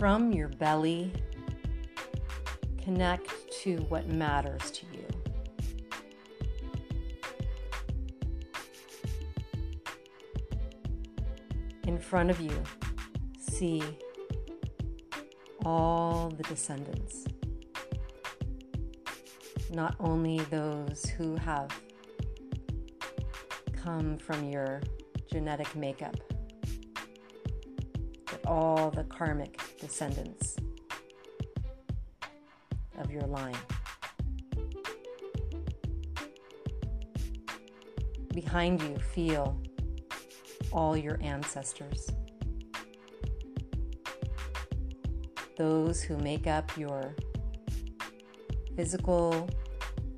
From your belly, connect to what matters to you. In front of you, see all the descendants, not only those who have come from your genetic makeup, but all the karmic descendants of your line. Behind you, feel all your ancestors. Those who make up your physical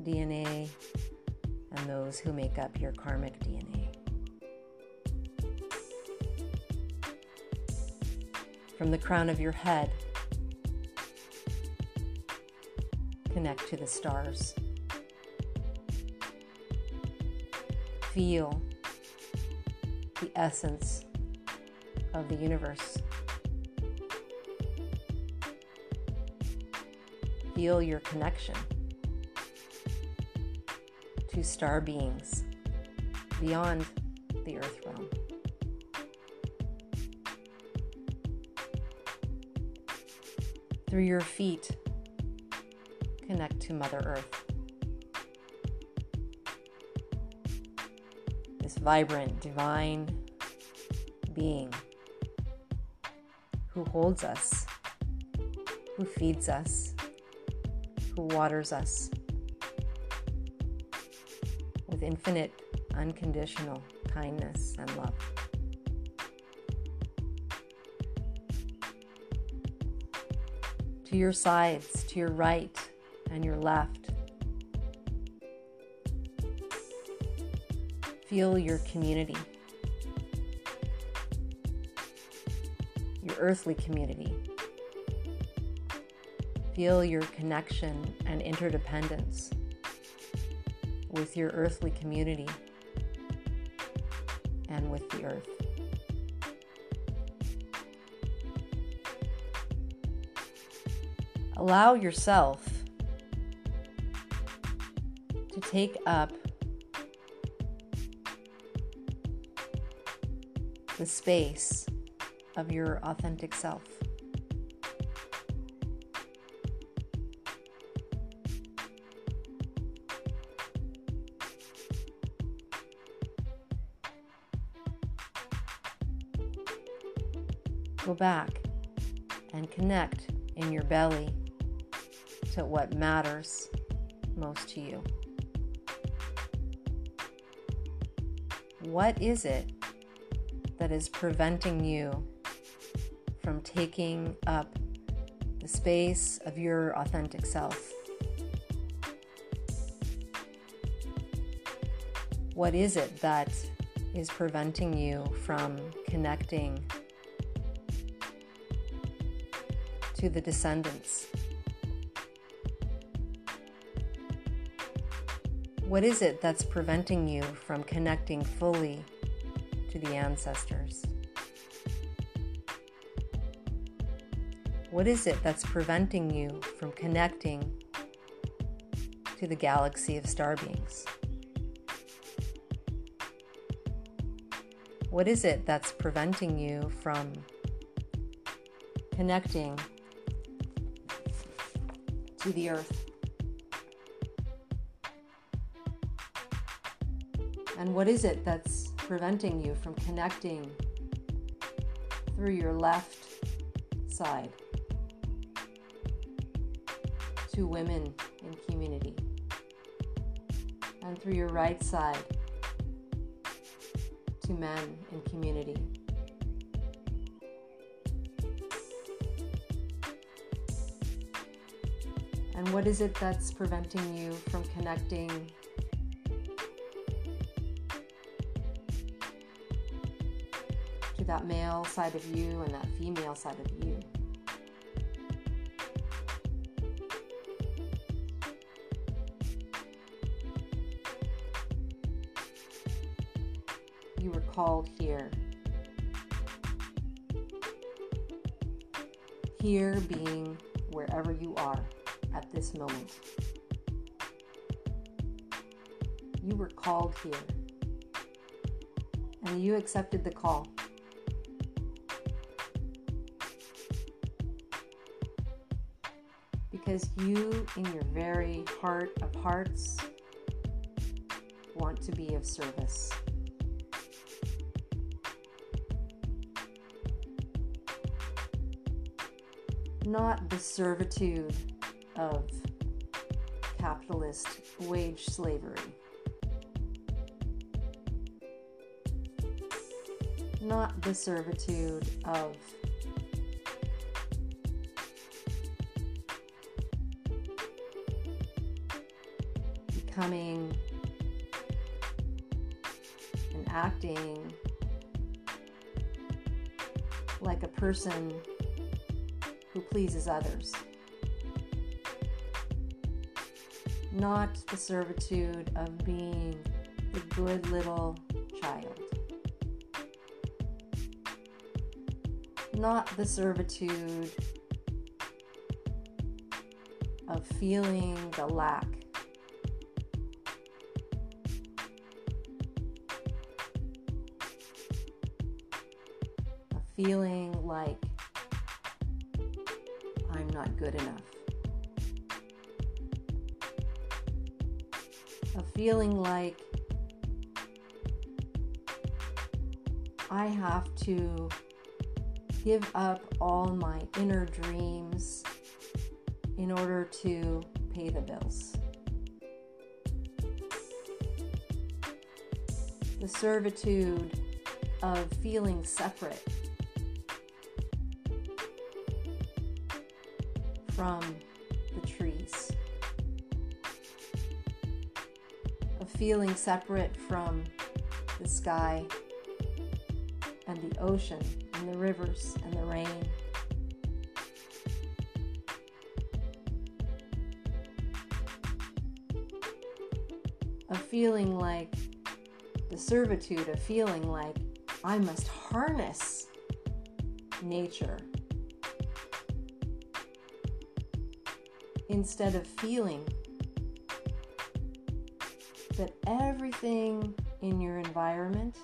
DNA and those who make up your karmic From the crown of your head, connect to the stars. Feel the essence of the universe. Feel your connection to star beings beyond the earth realm. Through your feet, connect to Mother Earth. This vibrant, divine being who holds us, who feeds us, who waters us with infinite, unconditional kindness and love. To your sides, to your right, and your left. Feel your community, your earthly community. Feel your connection and interdependence with your earthly community and with the earth. Allow yourself to take up the space of your authentic self. Go back and connect in your belly to what matters most to you. What is it that is preventing you from taking up the space of your authentic self? What is it that is preventing you from connecting to the descendants? What is it that's preventing you from connecting fully to the ancestors? What is it that's preventing you from connecting to the galaxy of star beings? What is it that's preventing you from connecting to the earth. And what is it that's preventing you from connecting through your left side to women in community? And through your right side to men in community? And what is it that's preventing you from connecting that male side of you and that female side of you? You were called here. here being wherever you are at this moment. You were called here, and you accepted the call. Because you, in your very heart of hearts, want to be of service. not the servitude of capitalist wage slavery. Not the servitude of becoming and acting like a person who pleases others, not the servitude of being the good little child, not the servitude of feeling the lack. Feeling like I'm not good enough. A feeling like I have to give up all my inner dreams in order to pay the bills. The servitude of feeling separate from the trees, of feeling separate from the sky and the ocean and the rivers and the rain. Of feeling like the servitude of feeling like I must harness nature instead of feeling that everything in your environment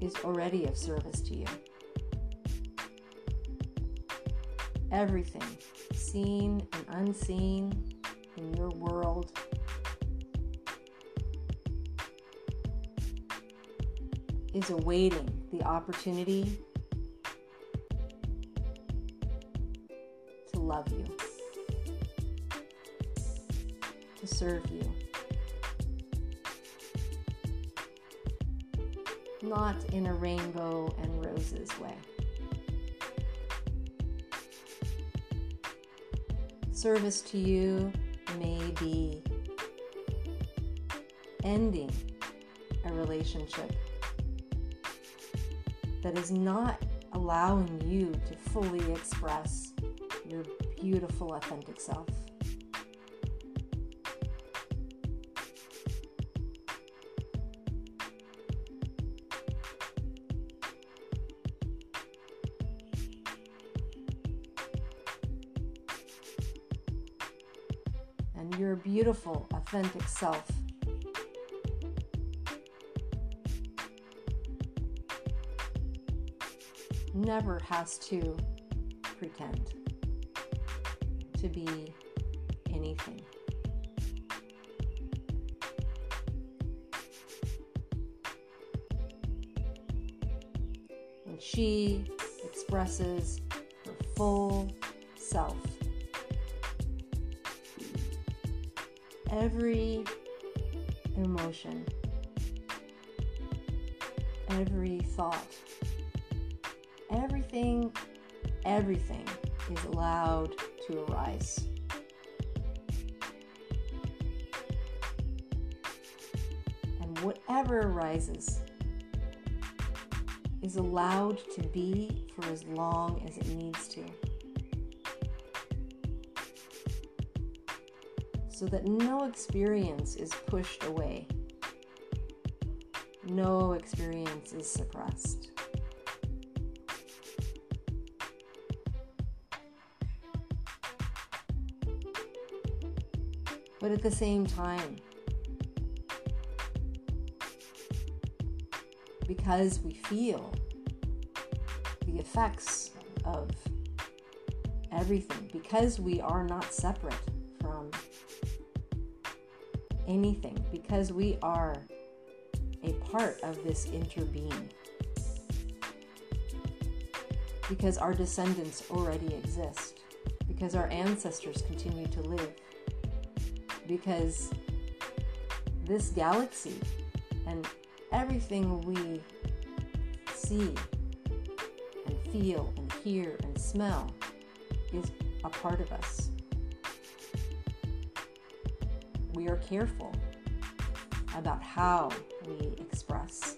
is already of service to you. Everything, seen and unseen in your world, is awaiting the opportunity serve you. Not in a rainbow and roses way. Service to you may be ending a relationship that is not allowing you to fully express your beautiful, authentic self. Beautiful, authentic self. Never has to pretend to be anything. When she expresses her full self, every emotion, every thought, everything, everything is allowed to arise. And whatever arises is allowed to be for as long as it needs to. so that no experience is pushed away, no experience is suppressed. But at the same time, because we feel the effects of everything, because we are not separate anything, because we are a part of this interbeing, because our descendants already exist, because our ancestors continue to live, because this galaxy and everything we see and feel and hear and smell is a part of us. We are careful about how we express.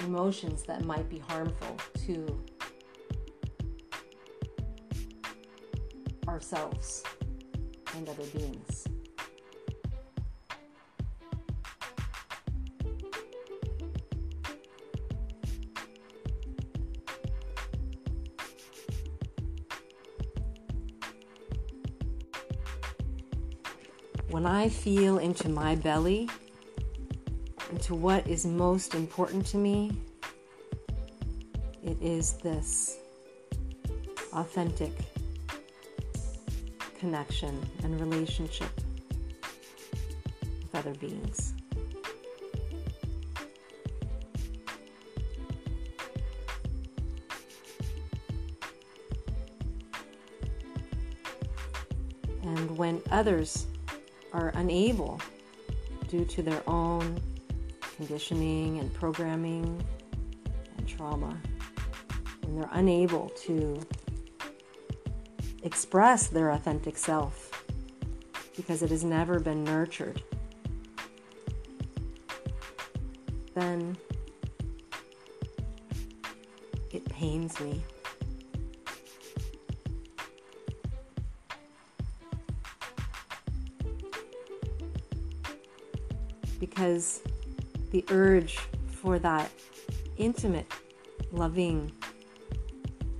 Emotions that might be harmful to ourselves and other beings. When I feel into my belly, into what is most important to me, it is this authentic connection and relationship with other beings. And when others are unable, due to their own conditioning and programming and trauma, And they're unable to express their authentic self because it has never been nurtured, then it pains me. Because the urge for that intimate, loving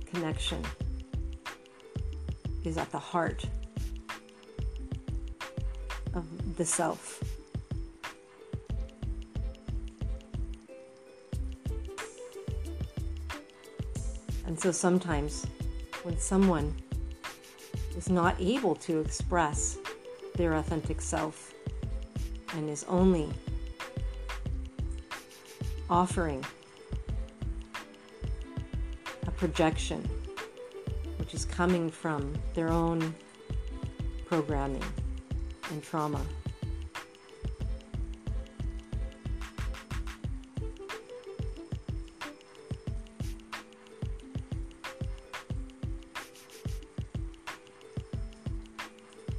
connection is at the heart of the self. And so sometimes when someone is not able to express their authentic self and is only offering a projection which is coming from their own programming and trauma.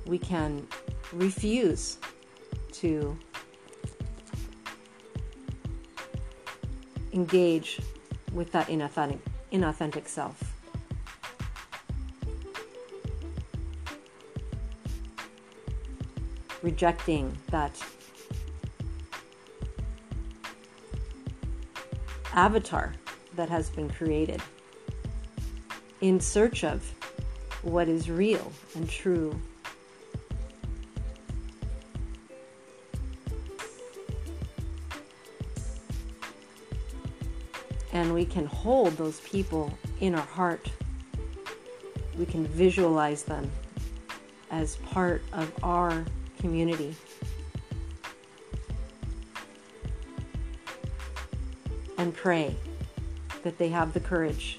We can refuse to engage with that inauthentic, inauthentic self. rejecting that avatar that has been created in search of what is real and true. And we can hold those people in our heart. We can visualize them as part of our community. And pray that they have the courage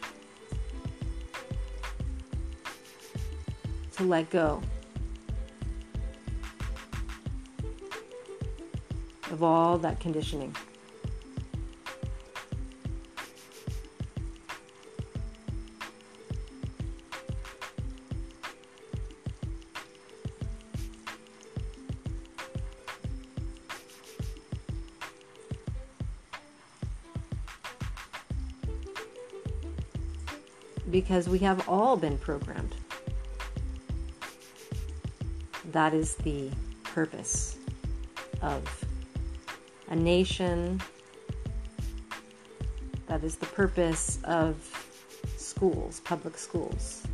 to let go of all that conditioning. Because we have all been programmed. That is the purpose of a nation. That is the purpose of schools, public schools.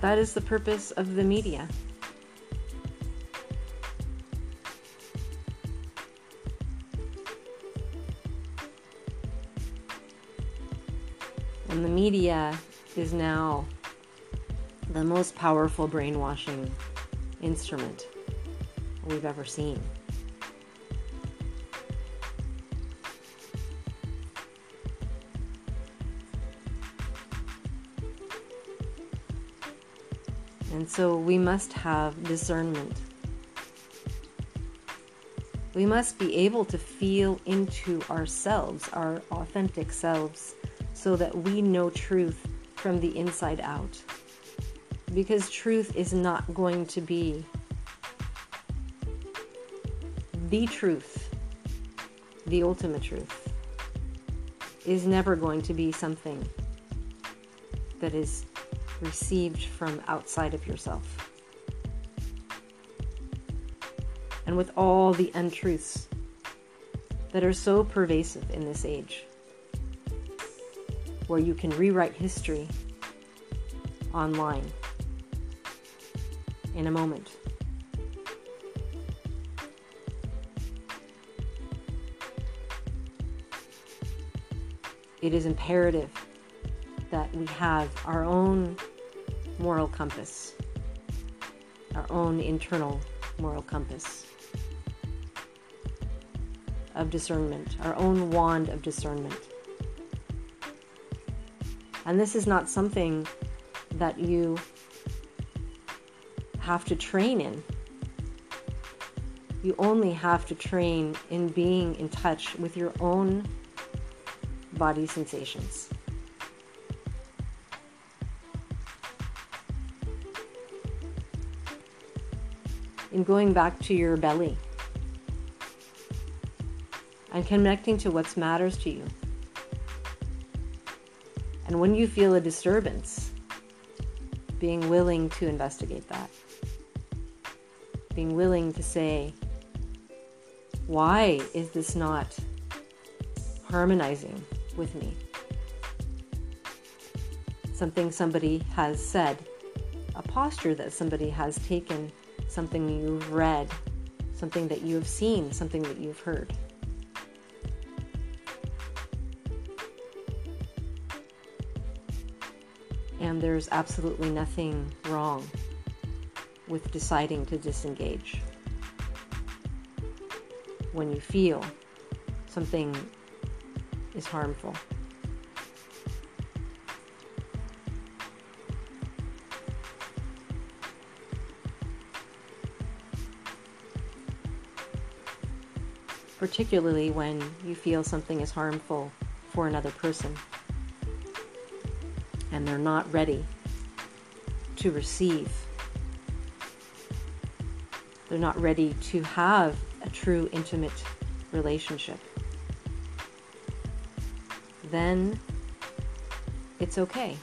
That is the purpose of the media. Media is now the most powerful brainwashing instrument we've ever seen. And so we must have discernment. We must be able to feel into ourselves, our authentic selves, so that we know truth from the inside out. Because truth is not going to be the truth, the ultimate truth, is never going to be something that is received from outside of yourself. And with all the untruths that are so pervasive in this age, where you can rewrite history online in a moment. It is imperative that we have our own moral compass, our own internal moral compass of discernment, our own wand of discernment. And this is not something that you have to train in. You only have to train in being in touch with your own body sensations. in going back to your belly and connecting to what matters to you. And when you feel a disturbance, being willing to investigate that. Being willing to say, why is this not harmonizing with me? Something somebody has said, a posture that somebody has taken something you've read, something that you have seen, something that you've heard. There's absolutely nothing wrong with deciding to disengage. When you feel something is harmful. particularly when you feel something is harmful for another person and they're not ready to receive. They're not ready to have a true intimate relationship. Then it's okay.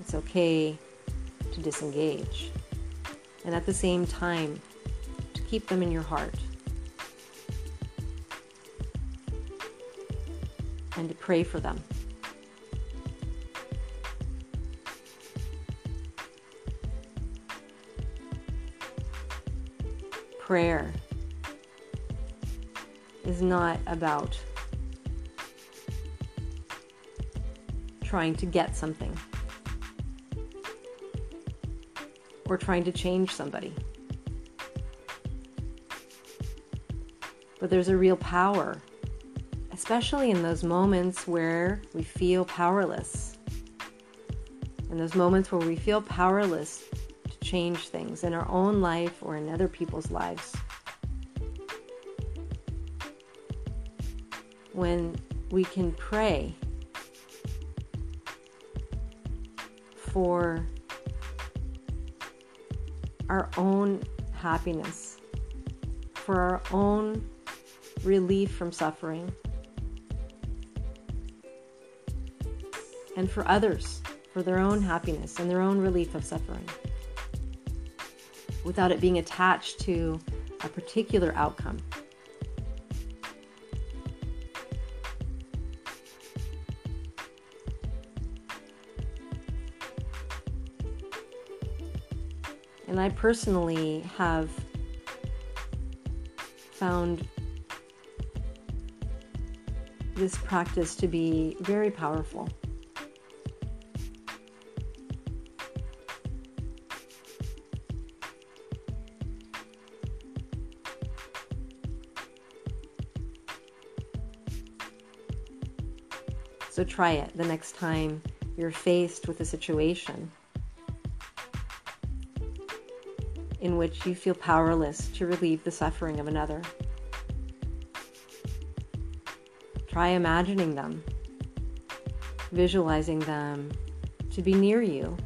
It's okay to disengage. And at the same time, to keep them in your heart. And to pray for them. Prayer is not about trying to get something or trying to change somebody. but there's a real power, especially in those moments where we feel powerless. In those moments where we feel powerless to change things in our own life or in other people's lives. When we can pray for our own happiness, for our own relief from suffering, and for others for their own happiness and their own relief of suffering without it being attached to a particular outcome. And I personally have found this practice to be very powerful. Try it the next time you're faced with a situation in which you feel powerless to relieve the suffering of another. Try imagining them, visualizing them to be near you,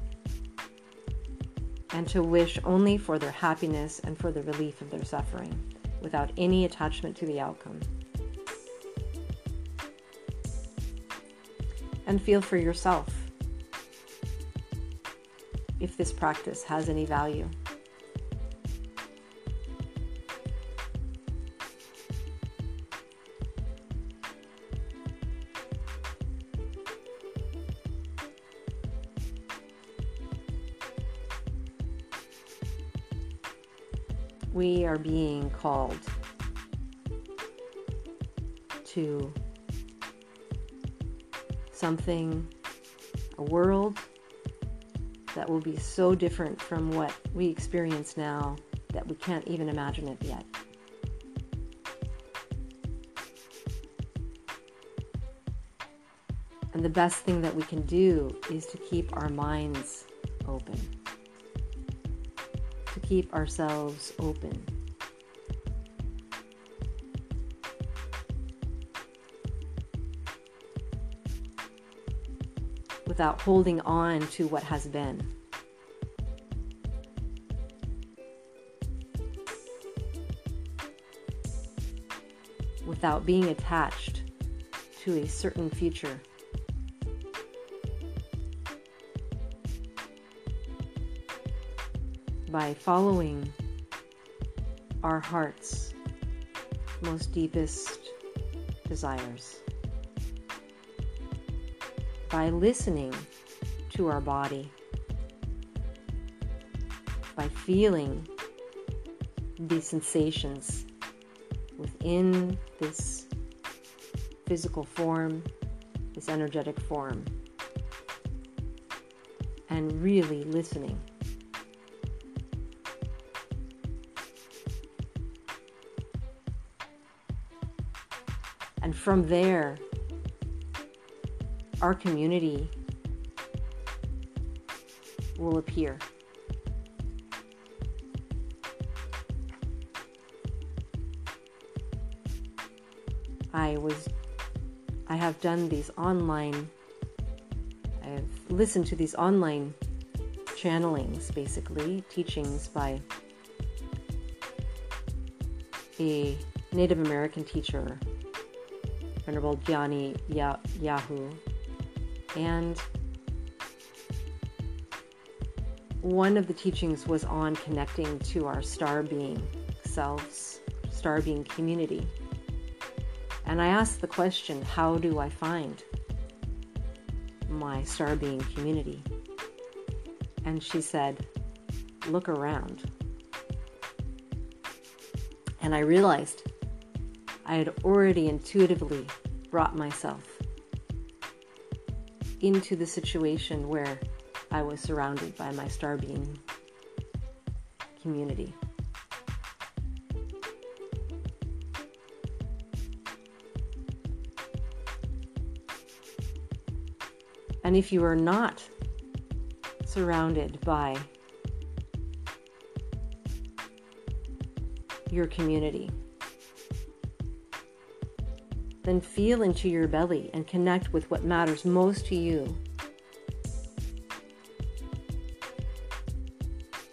and to wish only for their happiness and for the relief of their suffering without any attachment to the outcome. And feel for yourself if this practice has any value. We are being called to something, a world that will be so different from what we experience now that we can't even imagine it yet. And the best thing that we can do is to keep our minds open, to keep ourselves open. Without holding on to what has been. Without being attached to a certain future. By following our heart's most deepest desires by listening to our body, by feeling the sensations within this physical form, this energetic form, and really listening. And from there, our community will appear. I was I have done these online I've listened to these online channelings basically teachings by a Native American teacher Venerable Dhyani Ywahoo and one of the teachings was on connecting to our star being selves, star being community. And I asked the question how do I find my star being community? And she said, look around. And I realized I had already intuitively brought myself into the situation where I was surrounded by my star being community. And if you are not surrounded by your community, then feel into your belly and connect with what matters most to you.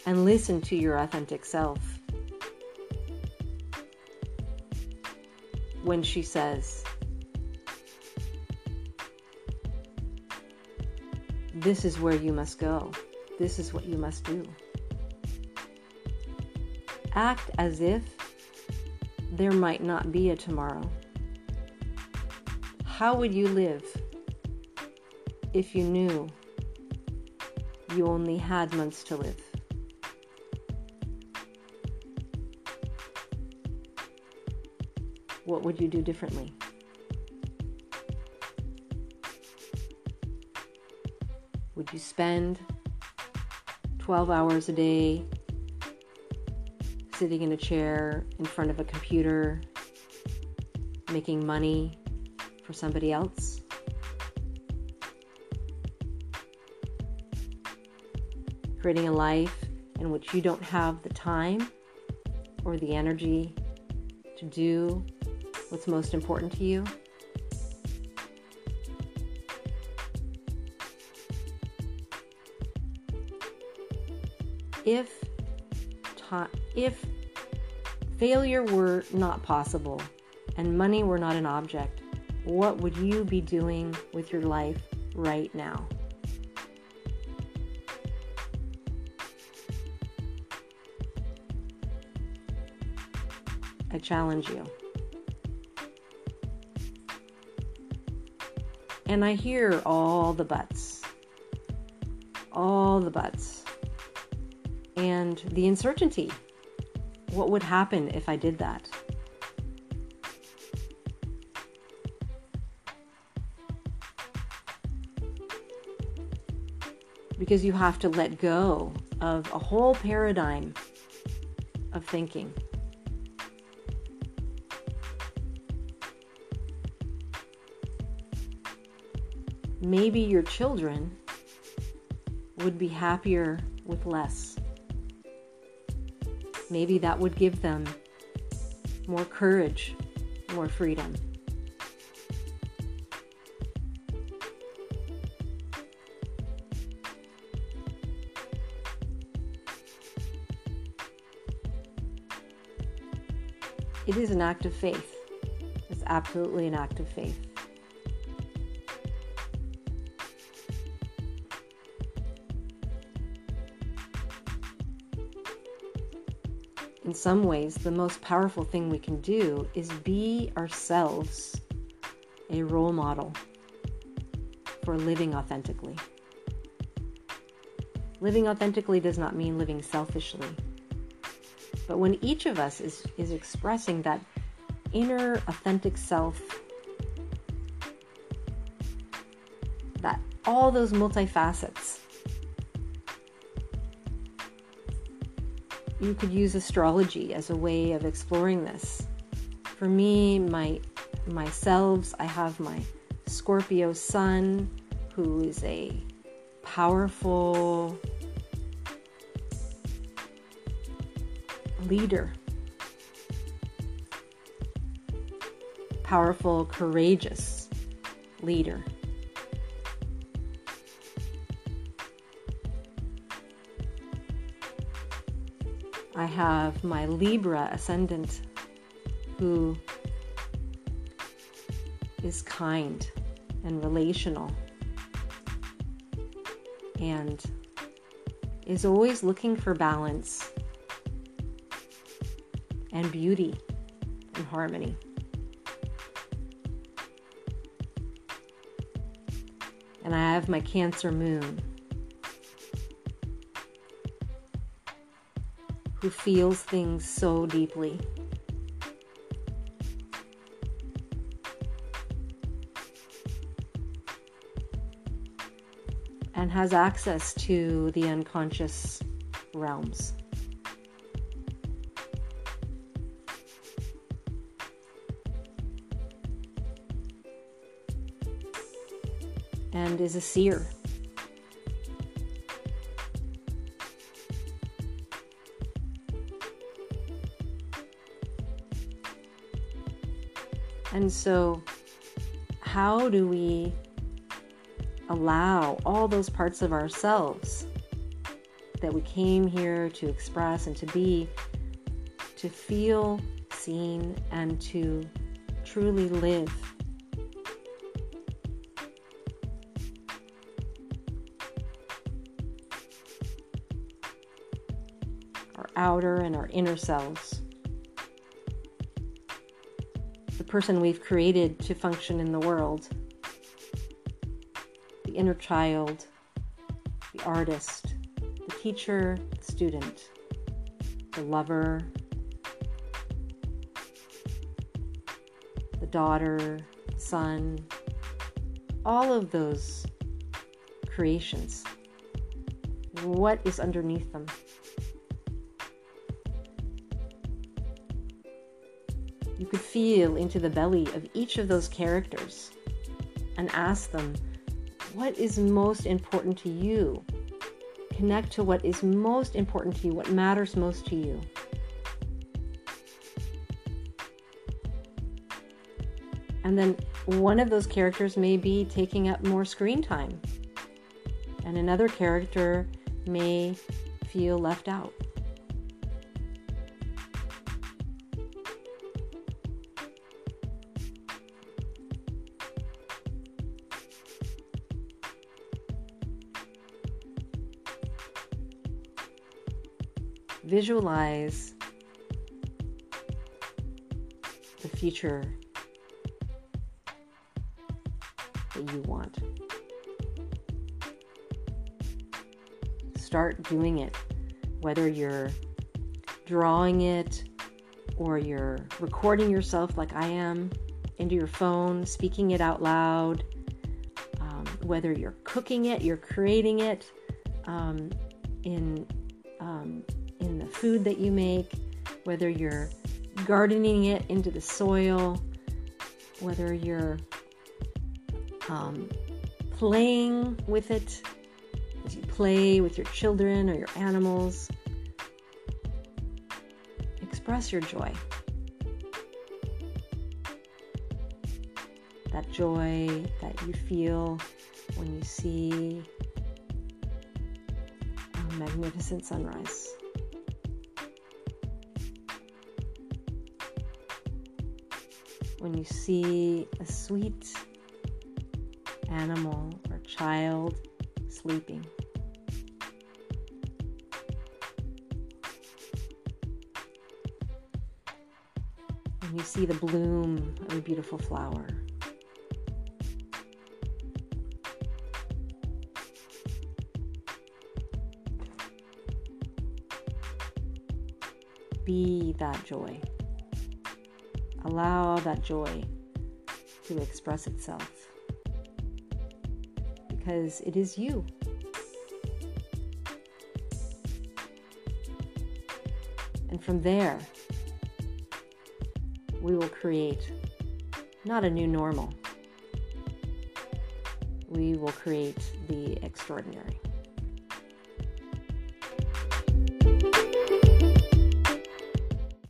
And listen to your authentic self. When she says, This is where you must go. This is what you must do. Act as if there might not be a tomorrow. How would you live if you knew you only had months to live? What would you do differently? Would you spend 12 hours a day sitting in a chair in front of a computer, making money? For somebody else? Creating a life in which you don't have the time or the energy to do what's most important to you? If ta- if failure were not possible and money were not an object, what would you be doing with your life right now? I challenge you. And I hear all the buts. All the buts. And the uncertainty. What would happen if I did that? Because you have to let go of a whole paradigm of thinking. maybe your children would be happier with less. Maybe that would give them more courage, more freedom. It is an act of faith. It's absolutely an act of faith. in some ways, the most powerful thing we can do is be ourselves a role model for living authentically. Living authentically does not mean living selfishly. But when each of us is, is expressing that inner authentic self, that all those multifacets you could use astrology as a way of exploring this. For me, my myself, I have my Scorpio sun, who is a powerful leader, powerful, courageous leader. I have my Libra ascendant who is kind and relational and is always looking for balance and beauty and harmony. And I have my Cancer moon who feels things so deeply. And has access to the unconscious realms. Is a seer. And so, how do we allow all those parts of ourselves that we came here to express and to be to feel seen and to truly live? Outer and our inner selves The person we've created to function in the world the inner child, the artist, the teacher, the student, the lover, the daughter, son, all of those creations. What is underneath them? Could feel into the belly of each of those characters and ask them, what is most important to you? Connect to what is most important to you, what matters most to you. And then one of those characters may be taking up more screen time, and another character may feel left out. Visualize the future that you want. Start doing it, whether you're drawing it or you're recording yourself like I am into your phone, speaking it out loud, um, whether you're cooking it, you're creating it um, in food that you make, whether you're gardening it into the soil, whether you're um, playing with it as you play with your children or your animals. Express your joy. That joy that you feel when you see a magnificent sunrise. When you see a sweet animal or child sleeping. When you see the bloom of a beautiful flower. Be that joy. Allow that joy to express itself because it is you. And from there, we will create not a new normal, we will create the extraordinary.